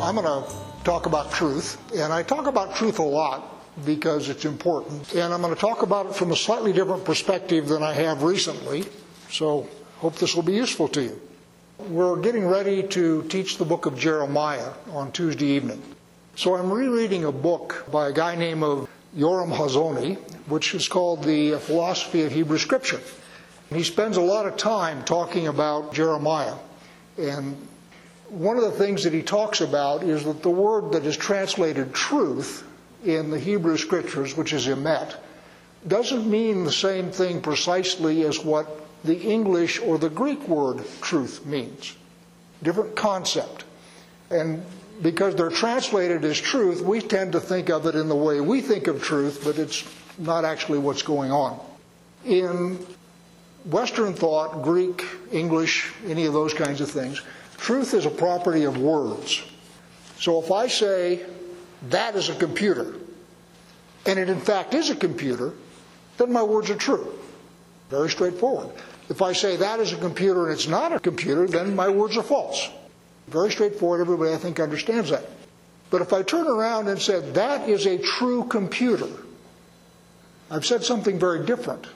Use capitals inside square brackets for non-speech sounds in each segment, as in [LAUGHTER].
I'm going to talk about truth, and I talk about truth a lot because it's important. And I'm going to talk about it from a slightly different perspective than I have recently. So, hope this will be useful to you. We're getting ready to teach the book of Jeremiah on Tuesday evening. So, I'm rereading a book by a guy named of Yoram Hazony, which is called The Philosophy of Hebrew Scripture. He spends a lot of time talking about Jeremiah. And one of the things that he talks about is that the word that is translated truth in the Hebrew scriptures, which is emet, doesn't mean the same thing precisely as what the English or the Greek word truth means. Different concept. And because they're translated as truth, we tend to think of it in the way we think of truth, but it's not actually what's going on. In Western thought, Greek, English, any of those kinds of things, truth is a property of words. So if I say, that is a computer, and it in fact is a computer, then my words are true. Very straightforward. If I say that is a computer and it's not a computer, then my words are false. Very straightforward. Everybody, I think, understands that. But if I turn around and said that is a true computer, I've said something very different.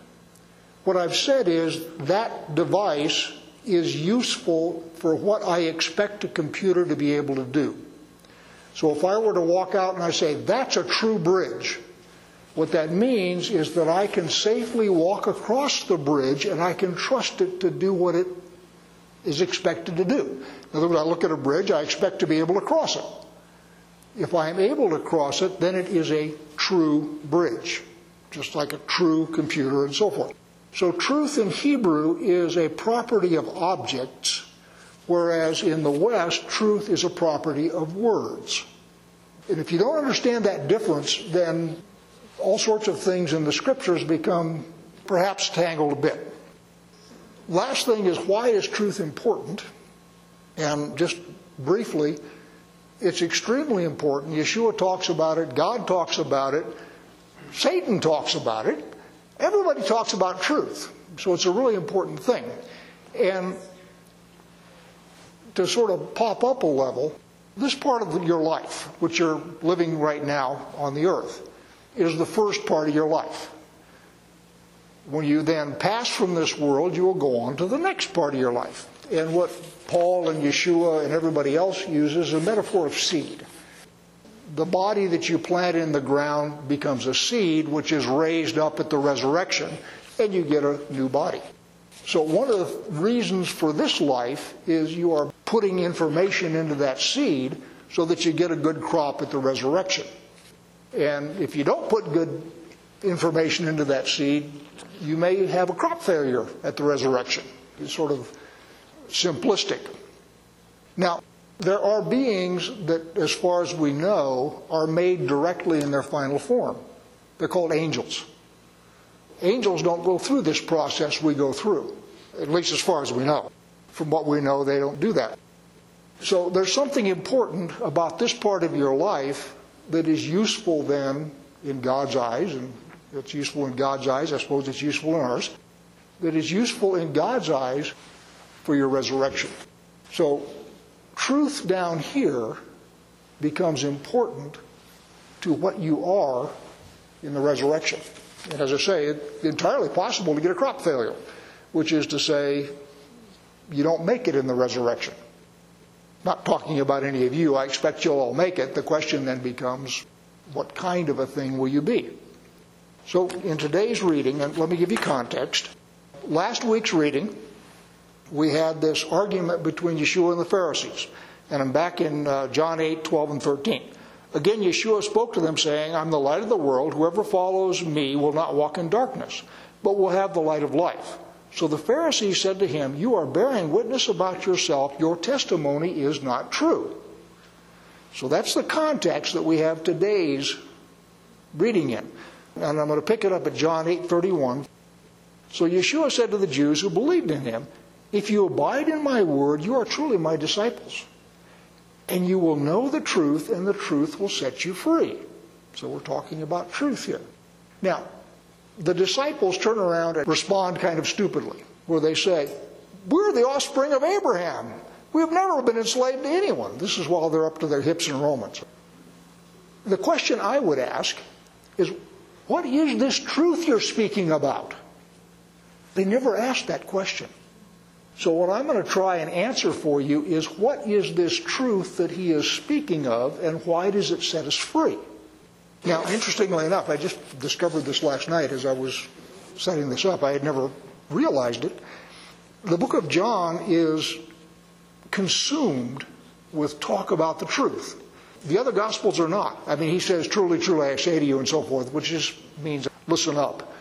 What I've said is that device is useful for what I expect a computer to be able to do. So if I were to walk out and I say, that's a true bridge, what that means is that I can safely walk across the bridge and I can trust it to do what it is expected to do. In other words, I look at a bridge, I expect to be able to cross it. If I am able to cross it, then it is a true bridge, just like a true computer and so forth. So truth in Hebrew is a property of objects, whereas in the West, truth is a property of words. And if you don't understand that difference, then all sorts of things in the scriptures become perhaps tangled a bit. Last thing is why is truth important? And just briefly, it's extremely important. Yeshua talks about it, God talks about it, Satan talks about it. Everybody talks about truth. So it's a really important thing. And to sort of pop up a level, this part of your life, which you're living right now on the earth, is the first part of your life. When you then pass from this world, you will go on to the next part of your life. And what Paul and Yeshua and everybody else uses is a metaphor of seed. The body that you plant in the ground becomes a seed which is raised up at the resurrection, and you get a new body. So, one of the reasons for this life is you are putting information into that seed so that you get a good crop at the resurrection. And if you don't put good information into that seed, you may have a crop failure at the resurrection. It's sort of simplistic. Now, there are beings that, as far as we know, are made directly in their final form. They're called angels. Angels don't go through this process we go through, at least as far as we know. From what we know, they don't do that. So there's something important about this part of your life that is useful then in God's eyes, and it's useful in God's eyes, I suppose it's useful in ours, that is useful in God's eyes for your resurrection. So, truth down here becomes important to what you are in the resurrection. And as I say, it's entirely possible to get a crop failure, which is to say, you don't make it in the resurrection not talking about any of you, I expect you'll all make it. The question then becomes, what kind of a thing will you be? So, in today's reading, and let me give you context. Last week's reading, we had this argument between Yeshua and the Pharisees. And I'm back in uh, John 8, 12, and 13. Again, Yeshua spoke to them, saying, I'm the light of the world. Whoever follows me will not walk in darkness, but will have the light of life. So the Pharisees said to him, You are bearing witness about yourself. Your testimony is not true. So that's the context that we have today's reading in. And I'm going to pick it up at John 8 31. So Yeshua said to the Jews who believed in him, If you abide in my word, you are truly my disciples. And you will know the truth, and the truth will set you free. So we're talking about truth here. Now, the disciples turn around and respond kind of stupidly, where they say, We're the offspring of Abraham. We've never been enslaved to anyone. This is while they're up to their hips in Romans. The question I would ask is what is this truth you're speaking about? They never asked that question. So, what I'm going to try and answer for you is what is this truth that he is speaking of and why does it set us free? Now, interestingly enough, I just discovered this last night as I was setting this up. I had never realized it. The book of John is consumed with talk about the truth. The other gospels are not. I mean, he says, Truly, truly, I say to you, and so forth, which just means listen up.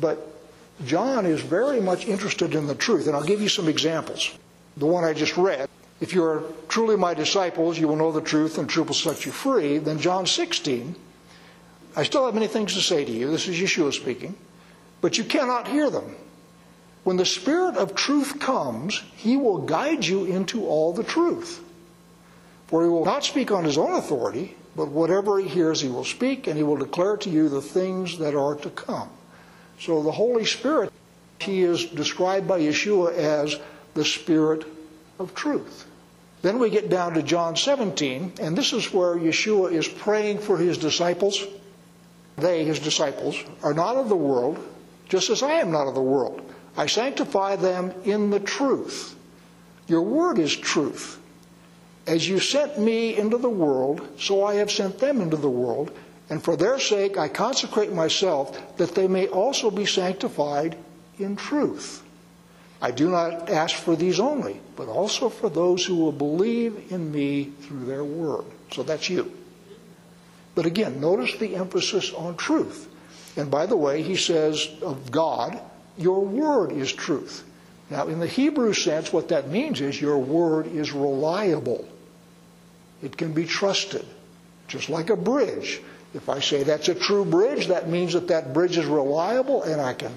But John is very much interested in the truth, and I'll give you some examples. The one I just read. If you are truly my disciples, you will know the truth, and truth will set you free. Then John 16, I still have many things to say to you. This is Yeshua speaking, but you cannot hear them. When the Spirit of truth comes, he will guide you into all the truth. For he will not speak on his own authority, but whatever he hears, he will speak, and he will declare to you the things that are to come. So the Holy Spirit, he is described by Yeshua as the Spirit of truth. Then we get down to John 17, and this is where Yeshua is praying for his disciples. They, his disciples, are not of the world, just as I am not of the world. I sanctify them in the truth. Your word is truth. As you sent me into the world, so I have sent them into the world. And for their sake I consecrate myself, that they may also be sanctified in truth. I do not ask for these only, but also for those who will believe in me through their word. So that's you. But again, notice the emphasis on truth. And by the way, he says of God, your word is truth. Now, in the Hebrew sense, what that means is your word is reliable. It can be trusted, just like a bridge. If I say that's a true bridge, that means that that bridge is reliable and I can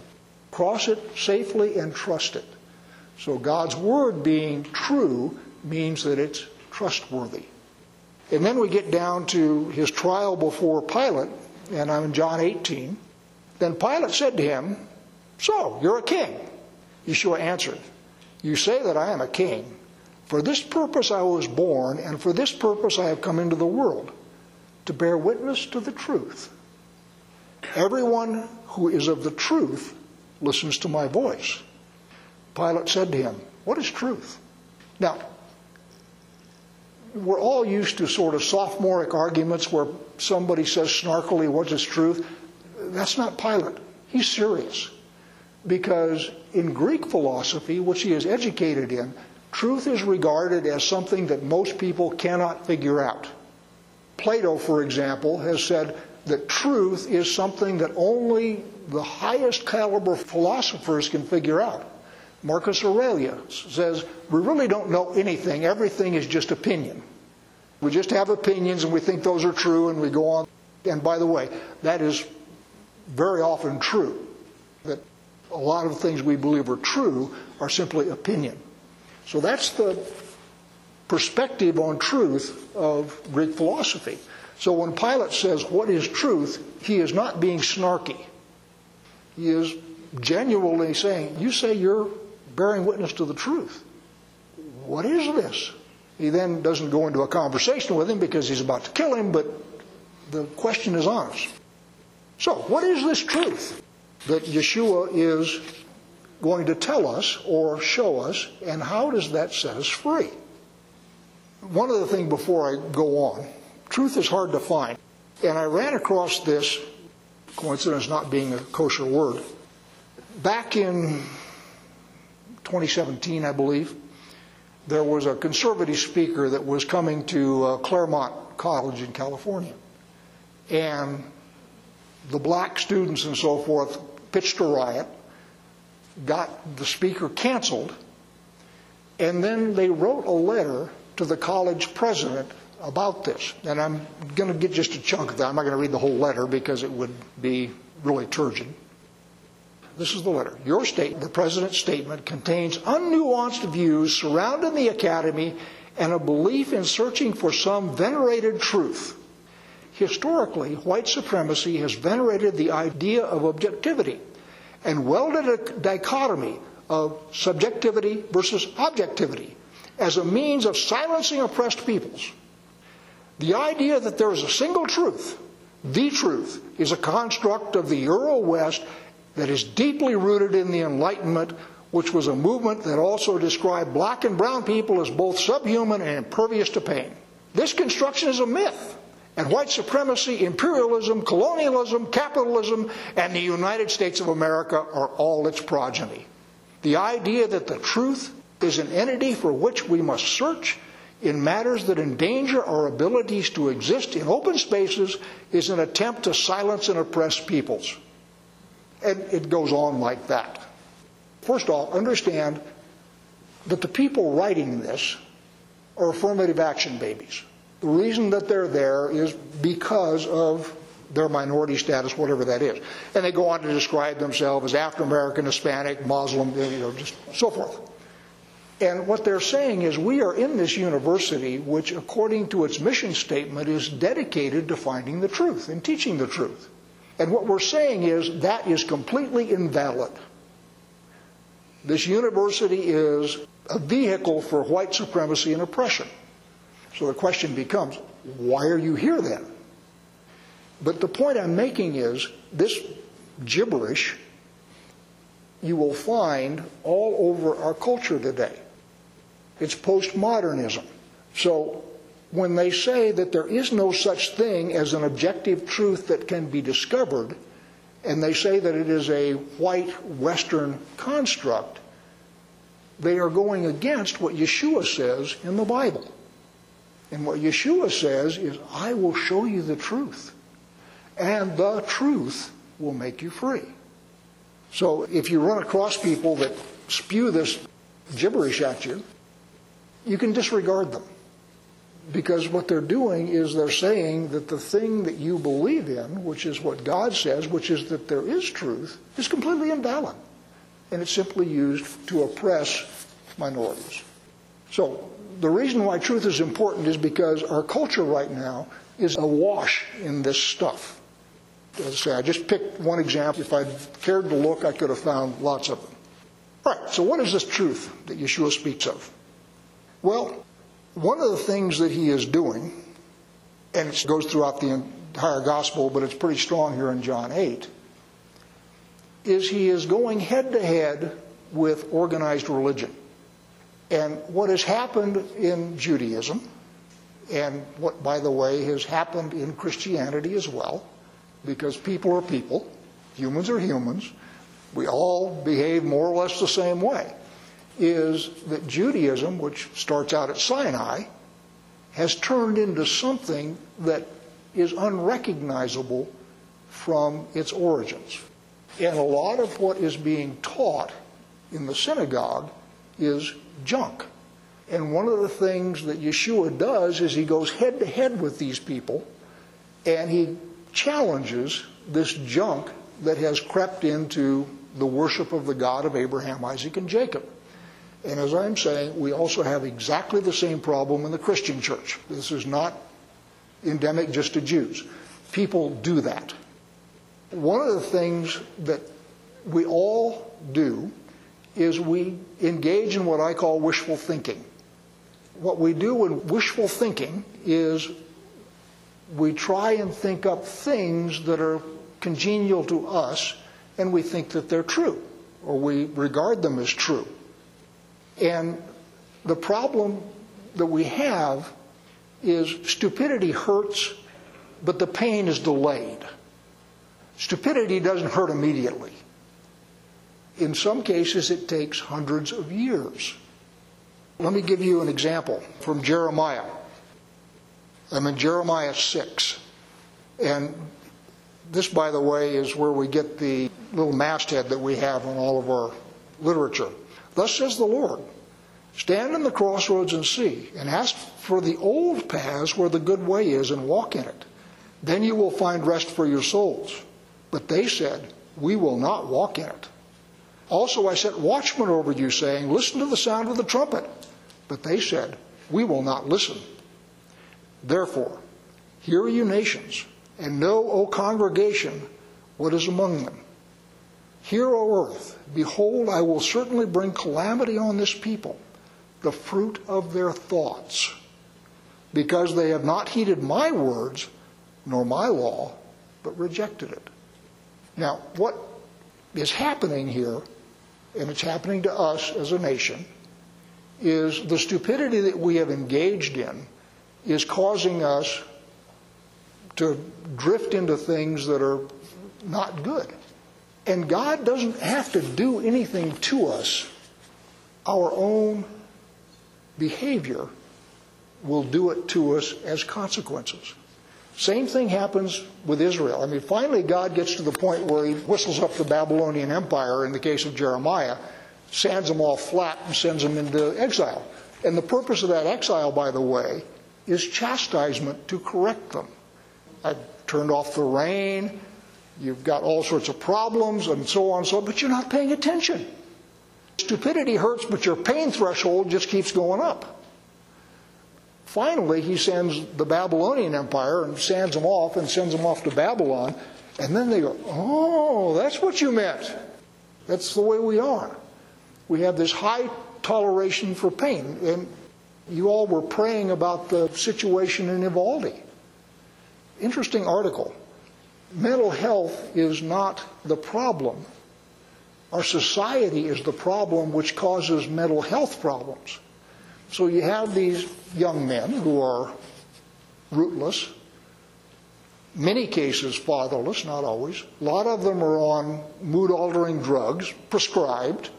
cross it safely and trust it. So God's word being true means that it's trustworthy. And then we get down to his trial before Pilate, and I'm in John 18. Then Pilate said to him, So, you're a king. Yeshua answered, You say that I am a king. For this purpose I was born, and for this purpose I have come into the world to bear witness to the truth. Everyone who is of the truth listens to my voice. Pilate said to him, What is truth? Now, we're all used to sort of sophomoric arguments where somebody says snarkily, What is truth? That's not Pilate. He's serious. Because in Greek philosophy, which he is educated in, truth is regarded as something that most people cannot figure out. Plato, for example, has said that truth is something that only the highest caliber philosophers can figure out. Marcus Aurelius says, We really don't know anything, everything is just opinion. We just have opinions and we think those are true and we go on. And by the way, that is very often true. That a lot of things we believe are true are simply opinion. So that's the perspective on truth of Greek philosophy. So when Pilate says, What is truth? he is not being snarky. He is genuinely saying, You say you're bearing witness to the truth. What is this? He then doesn't go into a conversation with him because he's about to kill him, but the question is honest. So, what is this truth that Yeshua is going to tell us or show us, and how does that set us free? One other thing before I go on truth is hard to find. And I ran across this, coincidence not being a kosher word, back in 2017, I believe. There was a conservative speaker that was coming to uh, Claremont College in California. And the black students and so forth pitched a riot, got the speaker canceled, and then they wrote a letter to the college president about this. And I'm going to get just a chunk of that. I'm not going to read the whole letter because it would be really turgid. This is the letter. Your statement, the president's statement, contains unnuanced views surrounding the academy and a belief in searching for some venerated truth. Historically, white supremacy has venerated the idea of objectivity and welded a dichotomy of subjectivity versus objectivity as a means of silencing oppressed peoples. The idea that there is a single truth, the truth, is a construct of the Euro West that is deeply rooted in the Enlightenment, which was a movement that also described black and brown people as both subhuman and impervious to pain. This construction is a myth. And white supremacy, imperialism, colonialism, capitalism, and the United States of America are all its progeny. The idea that the truth is an entity for which we must search in matters that endanger our abilities to exist in open spaces is an attempt to silence and oppress peoples. And it goes on like that. First off, understand that the people writing this are affirmative action babies. The reason that they're there is because of their minority status, whatever that is. And they go on to describe themselves as African American, Hispanic, Muslim, you know, just so forth. And what they're saying is we are in this university, which, according to its mission statement, is dedicated to finding the truth and teaching the truth. And what we're saying is that is completely invalid. This university is a vehicle for white supremacy and oppression. So the question becomes why are you here then? But the point I'm making is this gibberish you will find all over our culture today. It's postmodernism. So when they say that there is no such thing as an objective truth that can be discovered, and they say that it is a white Western construct, they are going against what Yeshua says in the Bible. And what Yeshua says is, I will show you the truth, and the truth will make you free. So if you run across people that spew this gibberish at you, you can disregard them. Because what they're doing is they're saying that the thing that you believe in, which is what God says, which is that there is truth, is completely invalid. And it's simply used to oppress minorities. So the reason why truth is important is because our culture right now is awash in this stuff. As I say, I just picked one example. If I'd cared to look, I could have found lots of them. All right, so what is this truth that Yeshua speaks of? Well, one of the things that he is doing, and it goes throughout the entire gospel, but it's pretty strong here in John 8, is he is going head to head with organized religion. And what has happened in Judaism, and what, by the way, has happened in Christianity as well, because people are people, humans are humans, we all behave more or less the same way is that Judaism, which starts out at Sinai, has turned into something that is unrecognizable from its origins. And a lot of what is being taught in the synagogue is junk. And one of the things that Yeshua does is he goes head to head with these people and he challenges this junk that has crept into the worship of the God of Abraham, Isaac, and Jacob. And as I'm saying, we also have exactly the same problem in the Christian church. This is not endemic just to Jews. People do that. One of the things that we all do is we engage in what I call wishful thinking. What we do in wishful thinking is we try and think up things that are congenial to us and we think that they're true or we regard them as true. And the problem that we have is stupidity hurts, but the pain is delayed. Stupidity doesn't hurt immediately. In some cases, it takes hundreds of years. Let me give you an example from Jeremiah. I'm in Jeremiah 6. And this, by the way, is where we get the little masthead that we have on all of our literature. Thus says the Lord Stand in the crossroads and see, and ask for the old paths where the good way is, and walk in it. Then you will find rest for your souls. But they said, We will not walk in it. Also, I set watchmen over you, saying, Listen to the sound of the trumpet. But they said, We will not listen. Therefore, hear you nations, and know, O congregation, what is among them. Hear, O earth, behold, I will certainly bring calamity on this people the fruit of their thoughts, because they have not heeded my words nor my law, but rejected it. Now, what is happening here, and it's happening to us as a nation, is the stupidity that we have engaged in is causing us to drift into things that are not good. And God doesn't have to do anything to us. Our own behavior will do it to us as consequences. Same thing happens with Israel. I mean, finally, God gets to the point where he whistles up the Babylonian Empire in the case of Jeremiah, sands them all flat, and sends them into exile. And the purpose of that exile, by the way, is chastisement to correct them. I've turned off the rain, you've got all sorts of problems, and so on and so on, but you're not paying attention. Stupidity hurts, but your pain threshold just keeps going up. Finally, he sends the Babylonian Empire and sands them off and sends them off to Babylon. And then they go, Oh, that's what you meant. That's the way we are. We have this high toleration for pain. And you all were praying about the situation in Uvalde. Interesting article. Mental health is not the problem. Our society is the problem which causes mental health problems. So you have these young men who are rootless, many cases fatherless, not always. A lot of them are on mood altering drugs, prescribed,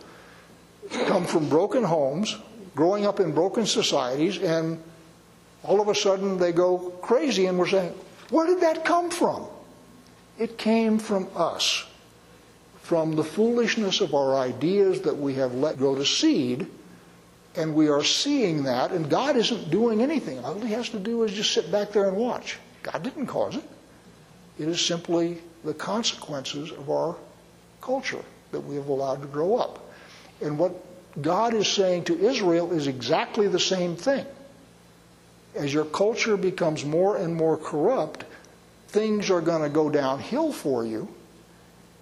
come from broken homes, growing up in broken societies, and all of a sudden they go crazy and we're saying, where did that come from? It came from us, from the foolishness of our ideas that we have let grow to seed and we are seeing that, and God isn't doing anything. All he has to do is just sit back there and watch. God didn't cause it. It is simply the consequences of our culture that we have allowed to grow up. And what God is saying to Israel is exactly the same thing. As your culture becomes more and more corrupt, things are going to go downhill for you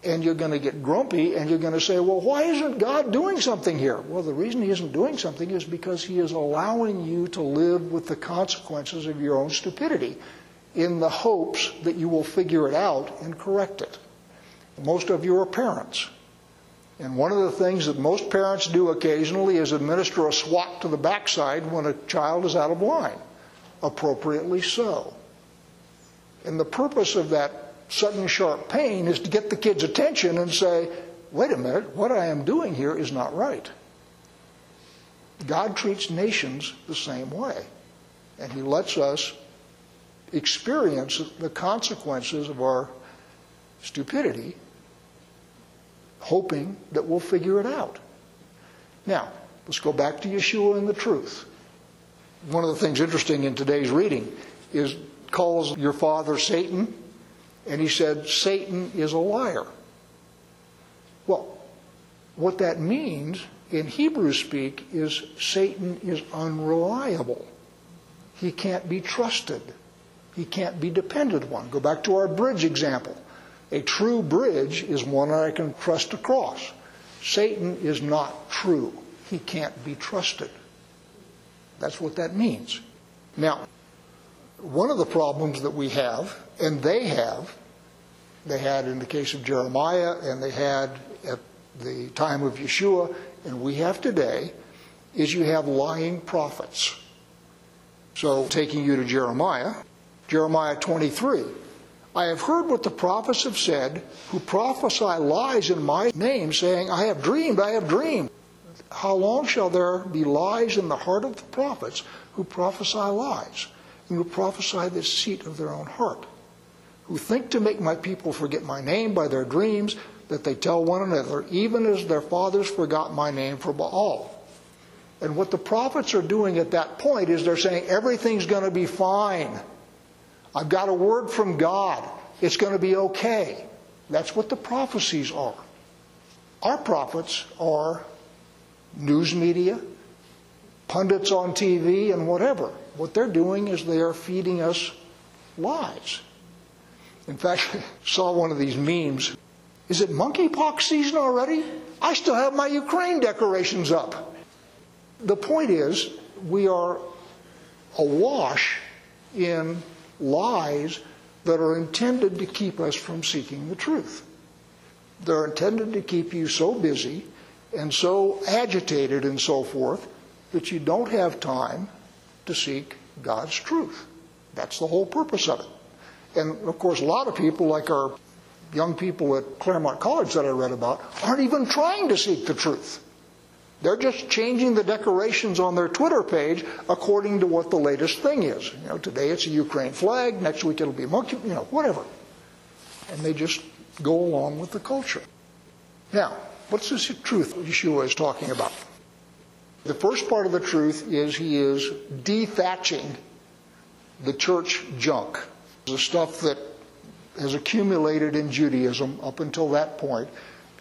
and you're going to get grumpy and you're going to say, well, why isn't God doing something here? Well, the reason He isn't doing something is because He is allowing you to live with the consequences of your own stupidity in the hopes that you will figure it out and correct it. Most of you are parents. And one of the things that most parents do occasionally is administer a swat to the backside when a child is out of line, appropriately so. And the purpose of that sudden sharp pain is to get the kid's attention and say, wait a minute, what I am doing here is not right. God treats nations the same way, and He lets us experience the consequences of our stupidity, hoping that we'll figure it out. Now, let's go back to Yeshua and the truth. One of the things interesting in today's reading is calls your father Satan and he said, Satan is a liar. Well, what that means in Hebrew speak is Satan is unreliable. He can't be trusted. He can't be depended upon. Go back to our bridge example. A true bridge is one I can trust across. Satan is not true. He can't be trusted. That's what that means. Now, one of the problems that we have, and they have, they had in the case of Jeremiah, and they had at the time of Yeshua, and we have today, is you have lying prophets. So, taking you to Jeremiah, Jeremiah 23. I have heard what the prophets have said, who prophesy lies in my name, saying, I have dreamed, I have dreamed. How long shall there be lies in the heart of the prophets who prophesy lies, who prophesy the deceit of their own heart? who think to make my people forget my name by their dreams that they tell one another, even as their fathers forgot my name for Baal. And what the prophets are doing at that point is they're saying, everything's going to be fine. I've got a word from God. It's going to be okay. That's what the prophecies are. Our prophets are news media, pundits on TV, and whatever. What they're doing is they are feeding us lies. In fact, I [LAUGHS] saw one of these memes. Is it monkeypox season already? I still have my Ukraine decorations up. The point is, we are awash in lies that are intended to keep us from seeking the truth. They're intended to keep you so busy and so agitated and so forth that you don't have time to seek God's truth. That's the whole purpose of it. And of course, a lot of people, like our young people at Claremont College that I read about, aren't even trying to seek the truth. They're just changing the decorations on their Twitter page according to what the latest thing is. You know, today it's a Ukraine flag, next week it'll be a monkey, you know, whatever. And they just go along with the culture. Now, what's this truth Yeshua is talking about? The first part of the truth is he is dethatching the church junk, the stuff that has accumulated in Judaism up until that point,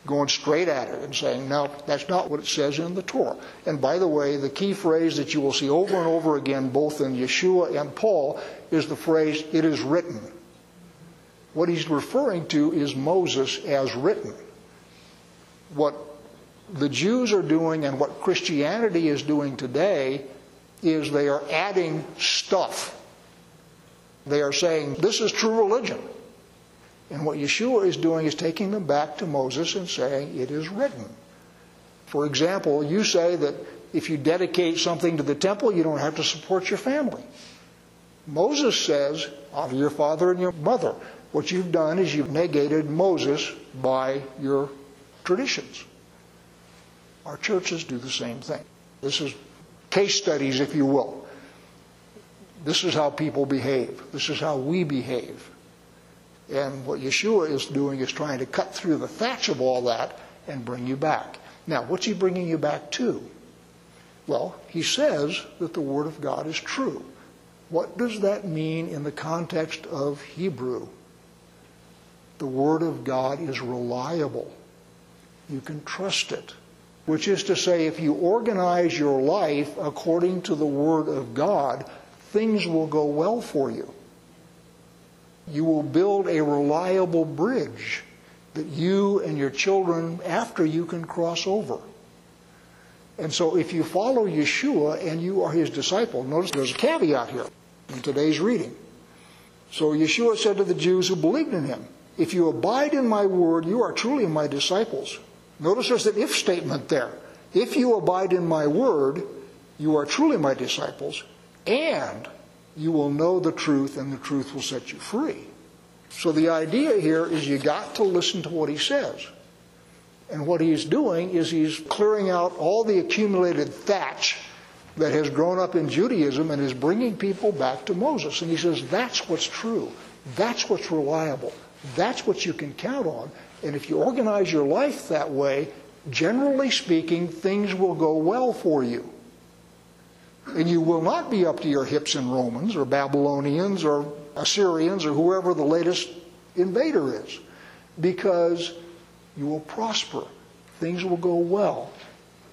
going straight at it and saying, no, that's not what it says in the Torah. And by the way, the key phrase that you will see over and over again, both in Yeshua and Paul, is the phrase, it is written. What he's referring to is Moses as written. What the Jews are doing and what Christianity is doing today is they are adding stuff. They are saying, this is true religion. And what Yeshua is doing is taking them back to Moses and saying, It is written. For example, you say that if you dedicate something to the temple, you don't have to support your family. Moses says, Honor your father and your mother. What you've done is you've negated Moses by your traditions. Our churches do the same thing. This is case studies, if you will. This is how people behave. This is how we behave. And what Yeshua is doing is trying to cut through the thatch of all that and bring you back. Now, what's he bringing you back to? Well, he says that the Word of God is true. What does that mean in the context of Hebrew? The Word of God is reliable. You can trust it. Which is to say, if you organize your life according to the Word of God, things will go well for you you will build a reliable bridge that you and your children after you can cross over. And so if you follow Yeshua and you are his disciple, notice there's a caveat here in today's reading. So Yeshua said to the Jews who believed in him, If you abide in my word, you are truly my disciples. Notice there's an if statement there. If you abide in my word, you are truly my disciples, and you will know the truth and the truth will set you free. So the idea here is you got to listen to what he says. And what he's doing is he's clearing out all the accumulated thatch that has grown up in Judaism and is bringing people back to Moses. And he says, that's what's true. That's what's reliable. That's what you can count on. And if you organize your life that way, generally speaking, things will go well for you. And you will not be up to your hips in Romans or Babylonians or Assyrians or whoever the latest invader is, because you will prosper. Things will go well.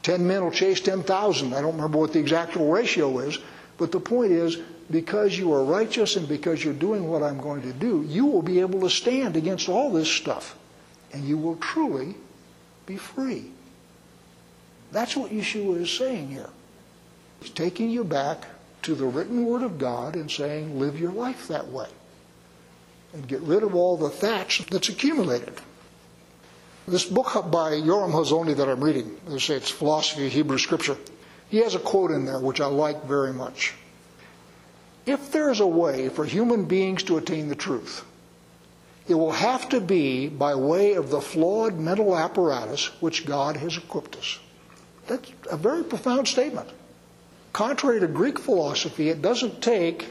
Ten men will chase 10,000. I don't remember what the exact ratio is, but the point is, because you are righteous and because you're doing what I'm going to do, you will be able to stand against all this stuff, and you will truly be free. That's what Yeshua is saying here. He's taking you back to the written word of God and saying, live your life that way. And get rid of all the thatch that's accumulated. This book by Yoram Hazony that I'm reading, they say it's Philosophy of Hebrew Scripture, he has a quote in there which I like very much. If there is a way for human beings to attain the truth, it will have to be by way of the flawed mental apparatus which God has equipped us. That's a very profound statement contrary to Greek philosophy, it doesn't take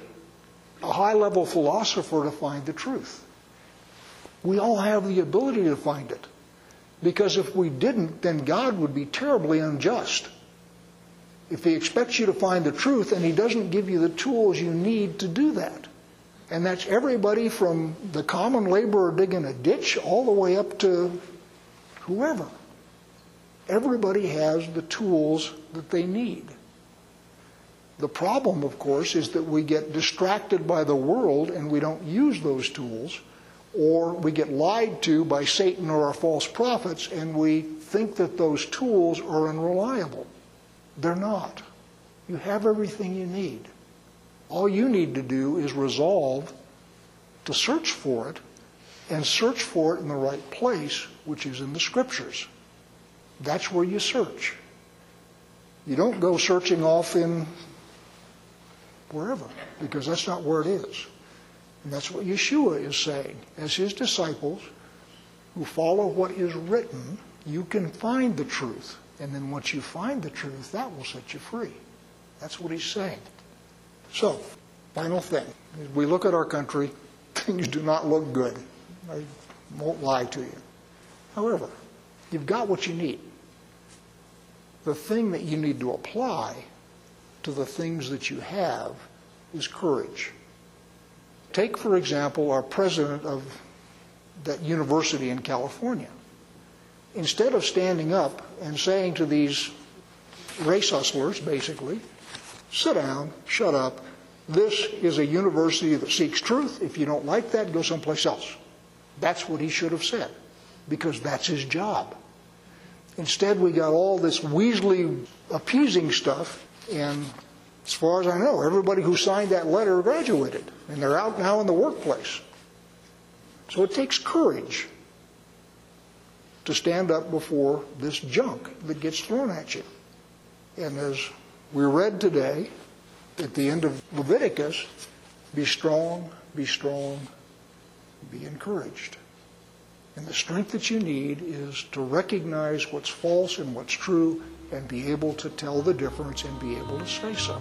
a high level philosopher to find the truth. We all have the ability to find it. Because if we didn't, then God would be terribly unjust. If He expects you to find the truth and He doesn't give you the tools you need to do that. And that's everybody from the common laborer digging a ditch all the way up to whoever. Everybody has the tools that they need. The problem, of course, is that we get distracted by the world and we don't use those tools, or we get lied to by Satan or our false prophets and we think that those tools are unreliable. They're not. You have everything you need. All you need to do is resolve to search for it and search for it in the right place, which is in the scriptures. That's where you search. You don't go searching off in wherever, because that's not where it is. And that's what Yeshua is saying. As his disciples who follow what is written, you can find the truth. And then once you find the truth, that will set you free. That's what he's saying. So, final thing. As we look at our country, [LAUGHS] things do not look good. I won't lie to you. However, you've got what you need. The thing that you need to apply to the things that you have is courage. Take, for example, our president of that university in California. Instead of standing up and saying to these race hustlers, basically, sit down, shut up, this is a university that seeks truth. If you don't like that, go someplace else. That's what he should have said, because that's his job. Instead, we got all this Weasley appeasing stuff, and as far as I know, everybody who signed that letter graduated, and they're out now in the workplace. So it takes courage to stand up before this junk that gets thrown at you. And as we read today at the end of Leviticus be strong, be strong, be encouraged. And the strength that you need is to recognize what's false and what's true and be able to tell the difference and be able to say so.